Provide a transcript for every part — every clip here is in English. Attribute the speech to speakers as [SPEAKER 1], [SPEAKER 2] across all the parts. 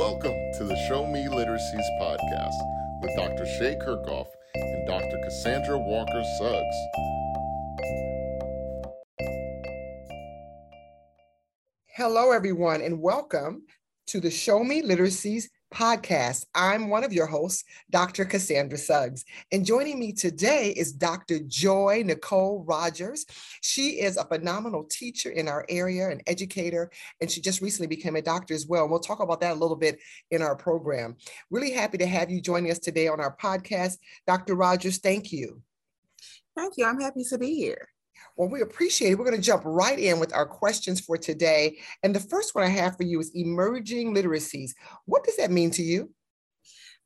[SPEAKER 1] Welcome to the Show Me Literacies podcast with Dr. Shea Kerkhoff and Dr. Cassandra Walker Suggs.
[SPEAKER 2] Hello, everyone, and welcome to the Show Me Literacies podcast. I'm one of your hosts, Dr. Cassandra Suggs. And joining me today is Dr. Joy Nicole Rogers. She is a phenomenal teacher in our area, an educator, and she just recently became a doctor as well. And we'll talk about that a little bit in our program. Really happy to have you joining us today on our podcast. Dr. Rogers, thank you.
[SPEAKER 3] Thank you. I'm happy to be here.
[SPEAKER 2] Well, we appreciate it. We're going to jump right in with our questions for today. And the first one I have for you is emerging literacies. What does that mean to you?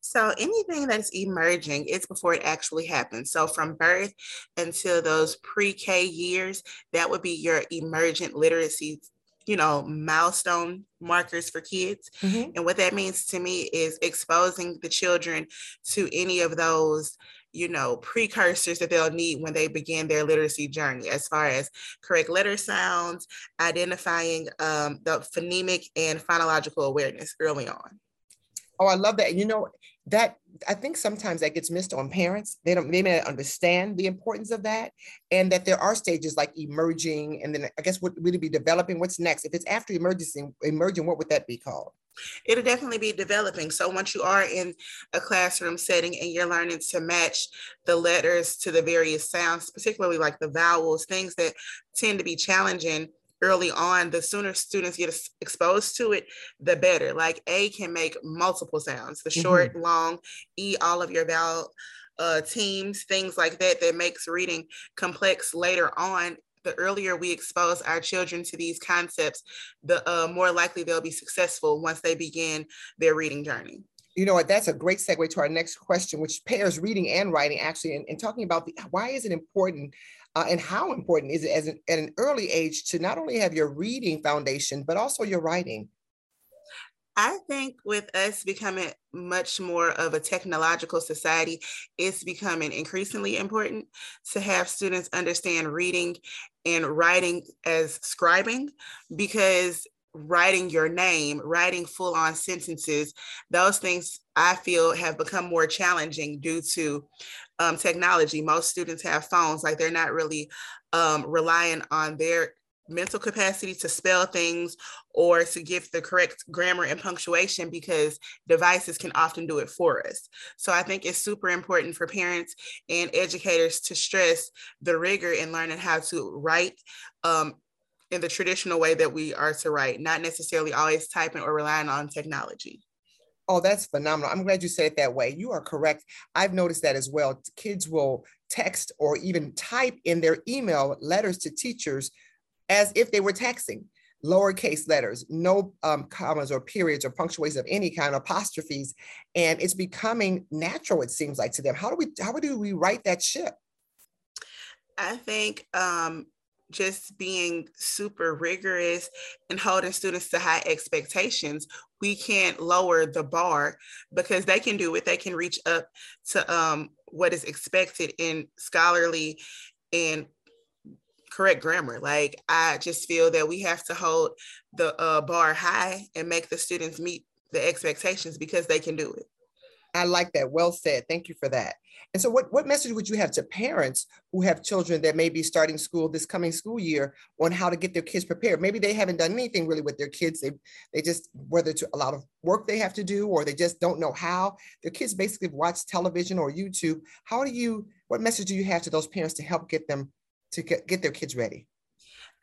[SPEAKER 3] So anything that's emerging, it's before it actually happens. So from birth until those pre-K years, that would be your emergent literacy you know milestone markers for kids mm-hmm. and what that means to me is exposing the children to any of those you know, precursors that they'll need when they begin their literacy journey, as far as correct letter sounds, identifying um, the phonemic and phonological awareness early on.
[SPEAKER 2] Oh, I love that. You know, that I think sometimes that gets missed on parents. They don't, they may not understand the importance of that, and that there are stages like emerging, and then I guess what would it be developing? What's next? If it's after emerging, emerging, what would that be called?
[SPEAKER 3] It'll definitely be developing. So once you are in a classroom setting and you're learning to match the letters to the various sounds, particularly like the vowels, things that tend to be challenging early on, the sooner students get exposed to it, the better. Like A can make multiple sounds, the short, mm-hmm. long, E, all of your vowel uh, teams, things like that, that makes reading complex later on the earlier we expose our children to these concepts, the uh, more likely they'll be successful once they begin their reading journey.
[SPEAKER 2] You know what? That's a great segue to our next question, which pairs reading and writing actually, and, and talking about the, why is it important uh, and how important is it as an, at an early age to not only have your reading foundation, but also your writing?
[SPEAKER 3] I think with us becoming much more of a technological society, it's becoming increasingly important to have students understand reading and writing as scribing because writing your name, writing full on sentences, those things I feel have become more challenging due to um, technology. Most students have phones, like they're not really um, relying on their mental capacity to spell things or to give the correct grammar and punctuation because devices can often do it for us. So I think it's super important for parents and educators to stress the rigor in learning how to write um, in the traditional way that we are to write, not necessarily always typing or relying on technology.
[SPEAKER 2] Oh, that's phenomenal. I'm glad you said it that way. You are correct. I've noticed that as well. Kids will text or even type in their email letters to teachers as if they were texting lowercase letters, no um, commas or periods or punctuations of any kind, apostrophes, and it's becoming natural. It seems like to them. How do we how do we right that ship?
[SPEAKER 3] I think um, just being super rigorous and holding students to high expectations, we can't lower the bar because they can do it. They can reach up to um, what is expected in scholarly and correct grammar. Like I just feel that we have to hold the uh, bar high and make the students meet the expectations because they can do it.
[SPEAKER 2] I like that. Well said. Thank you for that. And so, what, what message would you have to parents who have children that may be starting school this coming school year on how to get their kids prepared? Maybe they haven't done anything really with their kids. They, they just, whether it's a lot of work they have to do or they just don't know how. Their kids basically watch television or YouTube. How do you, what message do you have to those parents to help get them to get, get their kids ready?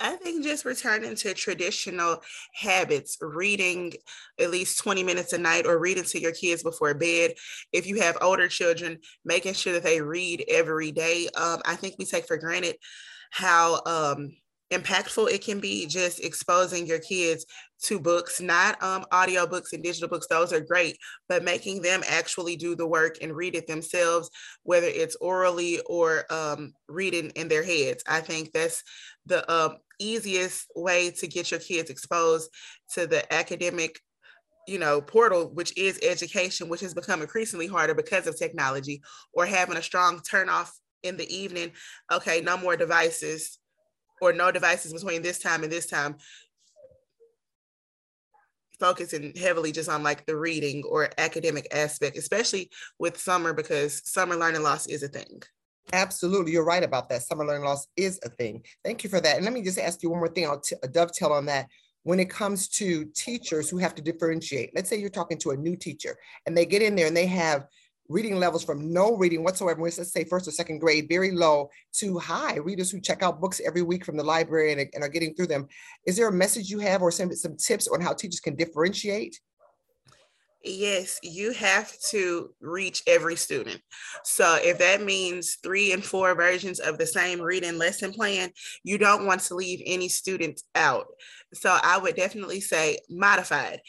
[SPEAKER 3] I think just returning to traditional habits, reading at least 20 minutes a night or reading to your kids before bed. If you have older children, making sure that they read every day. Um, I think we take for granted how um, impactful it can be just exposing your kids to books, not um, audio books and digital books. Those are great, but making them actually do the work and read it themselves, whether it's orally or um, reading in their heads. I think that's the uh, easiest way to get your kids exposed to the academic you know portal which is education which has become increasingly harder because of technology or having a strong turn off in the evening okay no more devices or no devices between this time and this time focusing heavily just on like the reading or academic aspect, especially with summer because summer learning loss is a thing.
[SPEAKER 2] Absolutely. You're right about that. Summer learning loss is a thing. Thank you for that. And let me just ask you one more thing. I'll t- uh, dovetail on that. When it comes to teachers who have to differentiate, let's say you're talking to a new teacher and they get in there and they have reading levels from no reading whatsoever, let's say first or second grade, very low to high, readers who check out books every week from the library and, and are getting through them. Is there a message you have or some, some tips on how teachers can differentiate?
[SPEAKER 3] Yes, you have to reach every student. So if that means three and four versions of the same reading lesson plan, you don't want to leave any students out. So I would definitely say modified.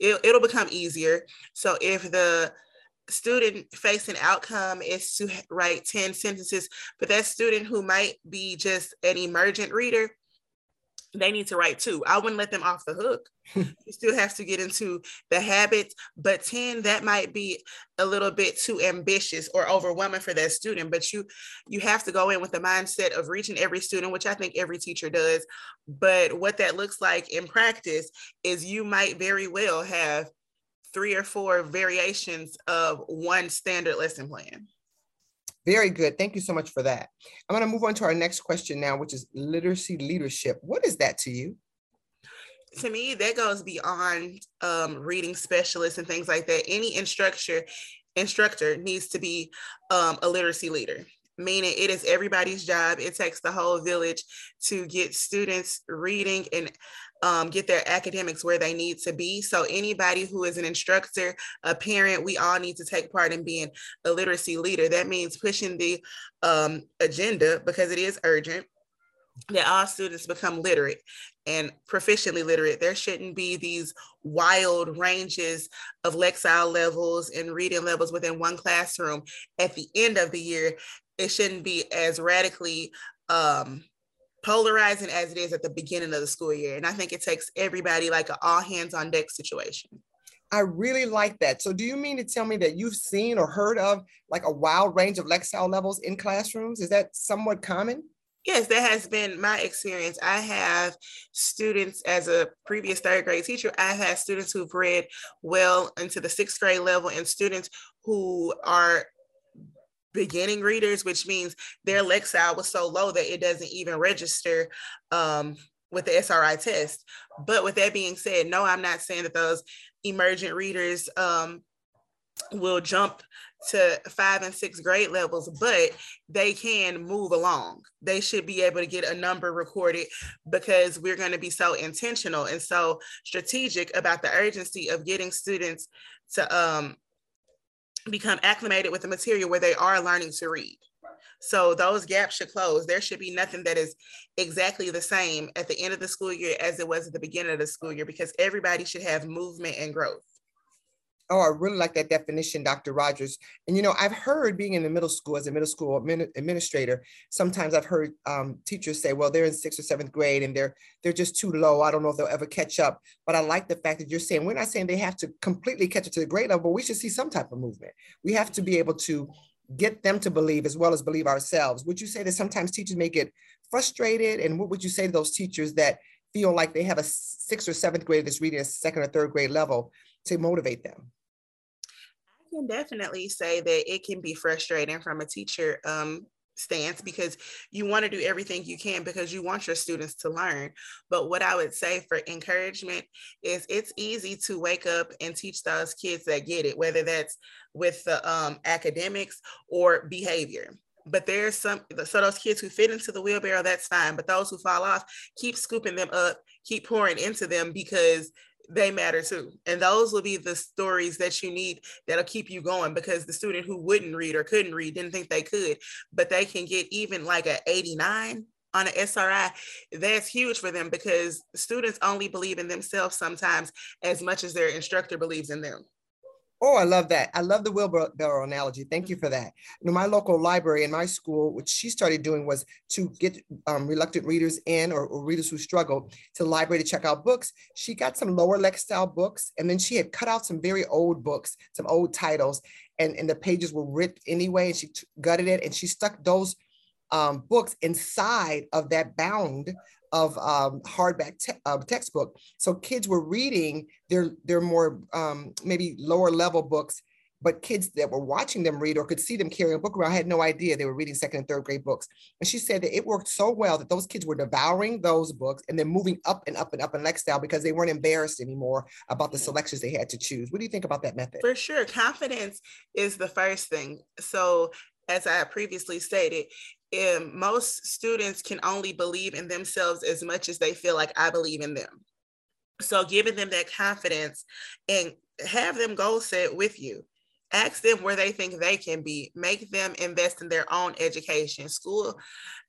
[SPEAKER 3] It, it'll become easier. So if the student facing outcome is to write 10 sentences, but that student who might be just an emergent reader, they need to write too. I wouldn't let them off the hook. you still have to get into the habits, but 10, that might be a little bit too ambitious or overwhelming for that student. But you you have to go in with the mindset of reaching every student, which I think every teacher does. But what that looks like in practice is you might very well have three or four variations of one standard lesson plan.
[SPEAKER 2] Very good. Thank you so much for that. I'm going to move on to our next question now, which is literacy leadership. What is that to you?
[SPEAKER 3] To me, that goes beyond um, reading specialists and things like that. Any instructor instructor needs to be um, a literacy leader meaning it is everybody's job. It takes the whole village to get students reading and um, get their academics where they need to be. So anybody who is an instructor, a parent, we all need to take part in being a literacy leader. That means pushing the um, agenda because it is urgent that all students become literate and proficiently literate. There shouldn't be these wild ranges of Lexile levels and reading levels within one classroom. At the end of the year, it shouldn't be as radically um, polarizing as it is at the beginning of the school year. And I think it takes everybody like an all hands on deck situation.
[SPEAKER 2] I really like that. So do you mean to tell me that you've seen or heard of like a wild range of Lexile levels in classrooms? Is that somewhat common?
[SPEAKER 3] Yes, that has been my experience. I have students as a previous third grade teacher, I've had students who've read well into the sixth grade level and students who are beginning readers, which means their Lexile was so low that it doesn't even register um, with the SRI test. But with that being said, no, I'm not saying that those emergent readers um, will jump to five and six grade levels, but they can move along. They should be able to get a number recorded because we're going to be so intentional and so strategic about the urgency of getting students to um, become acclimated with the material where they are learning to read. So those gaps should close. There should be nothing that is exactly the same at the end of the school year as it was at the beginning of the school year because everybody should have movement and growth.
[SPEAKER 2] Oh, I really like that definition, Dr. Rogers. And you know, I've heard being in the middle school as a middle school administrator, sometimes I've heard um, teachers say, "Well, they're in sixth or seventh grade and they're they're just too low. I don't know if they'll ever catch up." But I like the fact that you're saying we're not saying they have to completely catch up to the grade level, we should see some type of movement. We have to be able to get them to believe as well as believe ourselves. Would you say that sometimes teachers may get frustrated? And what would you say to those teachers that feel like they have a sixth or seventh grade that's reading a second or third grade level to motivate them?
[SPEAKER 3] Can definitely say that it can be frustrating from a teacher um, stance because you want to do everything you can because you want your students to learn. But what I would say for encouragement is it's easy to wake up and teach those kids that get it, whether that's with the um, academics or behavior. But there's some, so those kids who fit into the wheelbarrow, that's fine. But those who fall off, keep scooping them up, keep pouring into them because they matter too. And those will be the stories that you need that'll keep you going because the student who wouldn't read or couldn't read didn't think they could, but they can get even like a 89 on an SRI, that's huge for them because students only believe in themselves sometimes as much as their instructor believes in them.
[SPEAKER 2] Oh, I love that. I love the wheelbarrow analogy. Thank you for that. You know, my local library in my school, what she started doing was to get um, reluctant readers in or, or, readers who struggled to the library to check out books. She got some lower Lexile books, and then she had cut out some very old books, some old titles, and, and the pages were ripped anyway, and she gutted it, and she stuck those um, books inside of that bound of um, hardback te- uh, textbook. So kids were reading their their more um, maybe lower level books but kids that were watching them read or could see them carrying a book around had no idea they were reading second and third grade books. And she said that it worked so well that those kids were devouring those books and then moving up and up and up in Lexile because they weren't embarrassed anymore about the selections they had to choose. What do you think about that method?
[SPEAKER 3] For sure. Confidence is the first thing. So as I previously stated, most students can only believe in themselves as much as they feel like I believe in them. So giving them that confidence and have them goal set with you. Ask them where they think they can be. Make them invest in their own education. School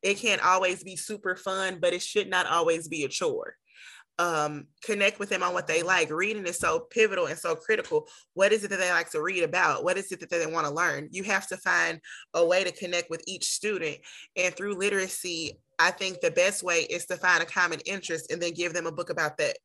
[SPEAKER 3] it can't always be super fun but it should not always be a chore um, connect with them on what they like reading is so pivotal and so critical what is it that they like to read about what is it that they want to learn you have to find a way to connect with each student and through literacy i think the best way is to find a common interest and then give them a book about that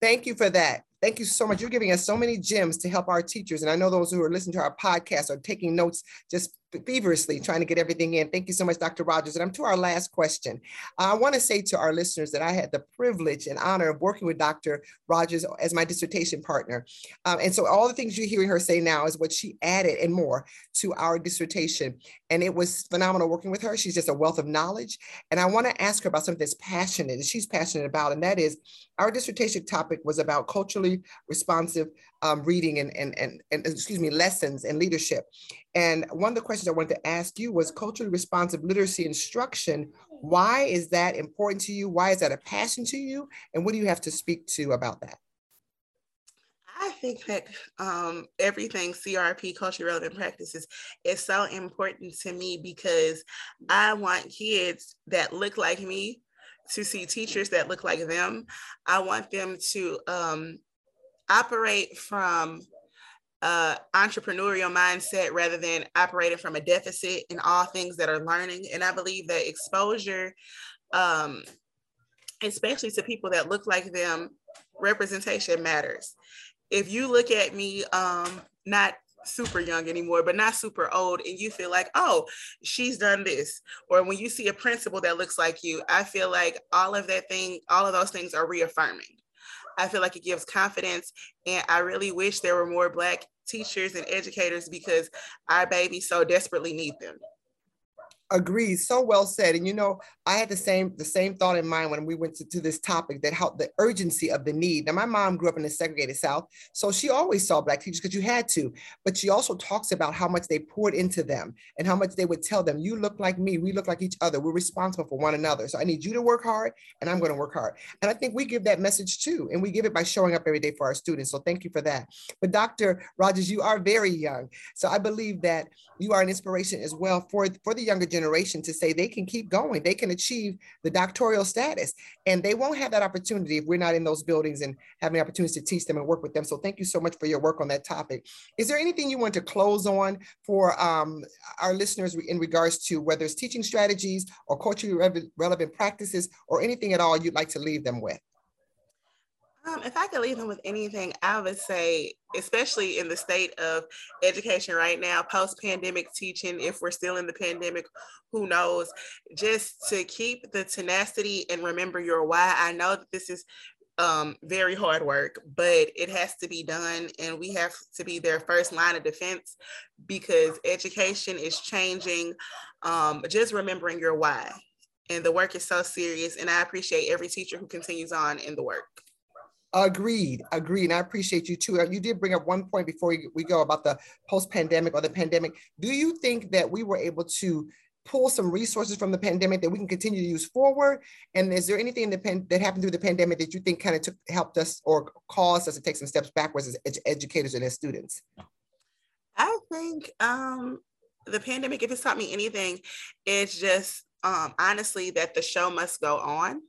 [SPEAKER 2] Thank you for that. Thank you so much. You're giving us so many gems to help our teachers. And I know those who are listening to our podcast are taking notes just feverishly trying to get everything in. Thank you so much, Dr. Rogers. And I'm to our last question. I want to say to our listeners that I had the privilege and honor of working with Dr. Rogers as my dissertation partner. Um, and so all the things you're hearing her say now is what she added and more to our dissertation. And it was phenomenal working with her. She's just a wealth of knowledge. And I want to ask her about something that's passionate, that she's passionate about, and that is our dissertation topic was about culturally responsive um, reading and, and, and, and, excuse me, lessons and leadership. And one of the questions I wanted to ask you was culturally responsive literacy instruction. Why is that important to you? Why is that a passion to you? And what do you have to speak to about that?
[SPEAKER 3] I think that um, everything CRP, culturally relevant practices, is so important to me because I want kids that look like me to see teachers that look like them. I want them to um, operate from uh, entrepreneurial mindset rather than operating from a deficit in all things that are learning. And I believe that exposure, um, especially to people that look like them, representation matters. If you look at me, um, not super young anymore, but not super old, and you feel like, oh, she's done this. Or when you see a principal that looks like you, I feel like all of that thing, all of those things are reaffirming. I feel like it gives confidence. And I really wish there were more Black teachers and educators because our babies so desperately need them.
[SPEAKER 2] Agreed. So well said. And you know, I had the same the same thought in mind when we went to, to this topic that how the urgency of the need. Now, my mom grew up in the segregated South, so she always saw black teachers because you had to. But she also talks about how much they poured into them and how much they would tell them, "You look like me. We look like each other. We're responsible for one another. So I need you to work hard, and I'm going to work hard." And I think we give that message too, and we give it by showing up every day for our students. So thank you for that. But Dr. Rogers, you are very young, so I believe that you are an inspiration as well for for the younger generation generation to say they can keep going, they can achieve the doctoral status. And they won't have that opportunity if we're not in those buildings and having opportunities to teach them and work with them. So thank you so much for your work on that topic. Is there anything you want to close on for um, our listeners in regards to whether it's teaching strategies or culturally relevant practices or anything at all you'd like to leave them with?
[SPEAKER 3] Um, if I could leave them with anything, I would say, especially in the state of education right now, post pandemic teaching, if we're still in the pandemic, who knows, just to keep the tenacity and remember your why. I know that this is um, very hard work, but it has to be done. And we have to be their first line of defense because education is changing. Um, just remembering your why. And the work is so serious. And I appreciate every teacher who continues on in the work.
[SPEAKER 2] Agreed, agreed. And I appreciate you too. Uh, you did bring up one point before we go about the post pandemic or the pandemic. Do you think that we were able to pull some resources from the pandemic that we can continue to use forward? And is there anything pan- that happened through the pandemic that you think kind of took helped us or caused us to take some steps backwards as ed- educators and as students?
[SPEAKER 3] I think um, the pandemic, if it's taught me anything, it's just um, honestly that the show must go on.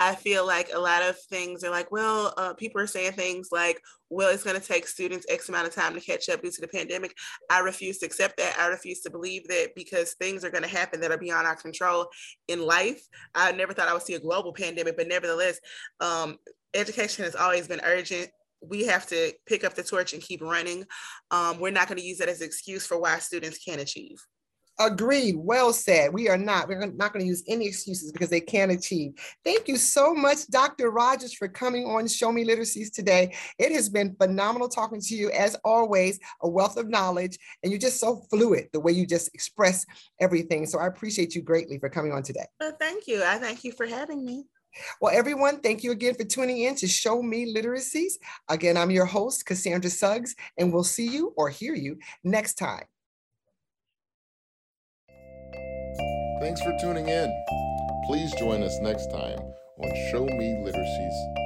[SPEAKER 3] I feel like a lot of things are like, well, uh, people are saying things like, well, it's going to take students X amount of time to catch up due to the pandemic. I refuse to accept that. I refuse to believe that because things are going to happen that are beyond our control in life. I never thought I would see a global pandemic, but nevertheless, um, education has always been urgent we have to pick up the torch and keep running. Um, we're not going to use that as an excuse for why students can't achieve.
[SPEAKER 2] Agreed. Well said. We are not. We're not going to use any excuses because they can't achieve. Thank you so much, Dr. Rogers, for coming on Show Me Literacies today. It has been phenomenal talking to you, as always, a wealth of knowledge, and you're just so fluid the way you just express everything. So I appreciate you greatly for coming on today.
[SPEAKER 3] Well, thank you. I thank you for having me.
[SPEAKER 2] Well, everyone, thank you again for tuning in to Show Me Literacies. Again, I'm your host, Cassandra Suggs, and we'll see you or hear you next time.
[SPEAKER 1] Thanks for tuning in. Please join us next time on Show Me Literacies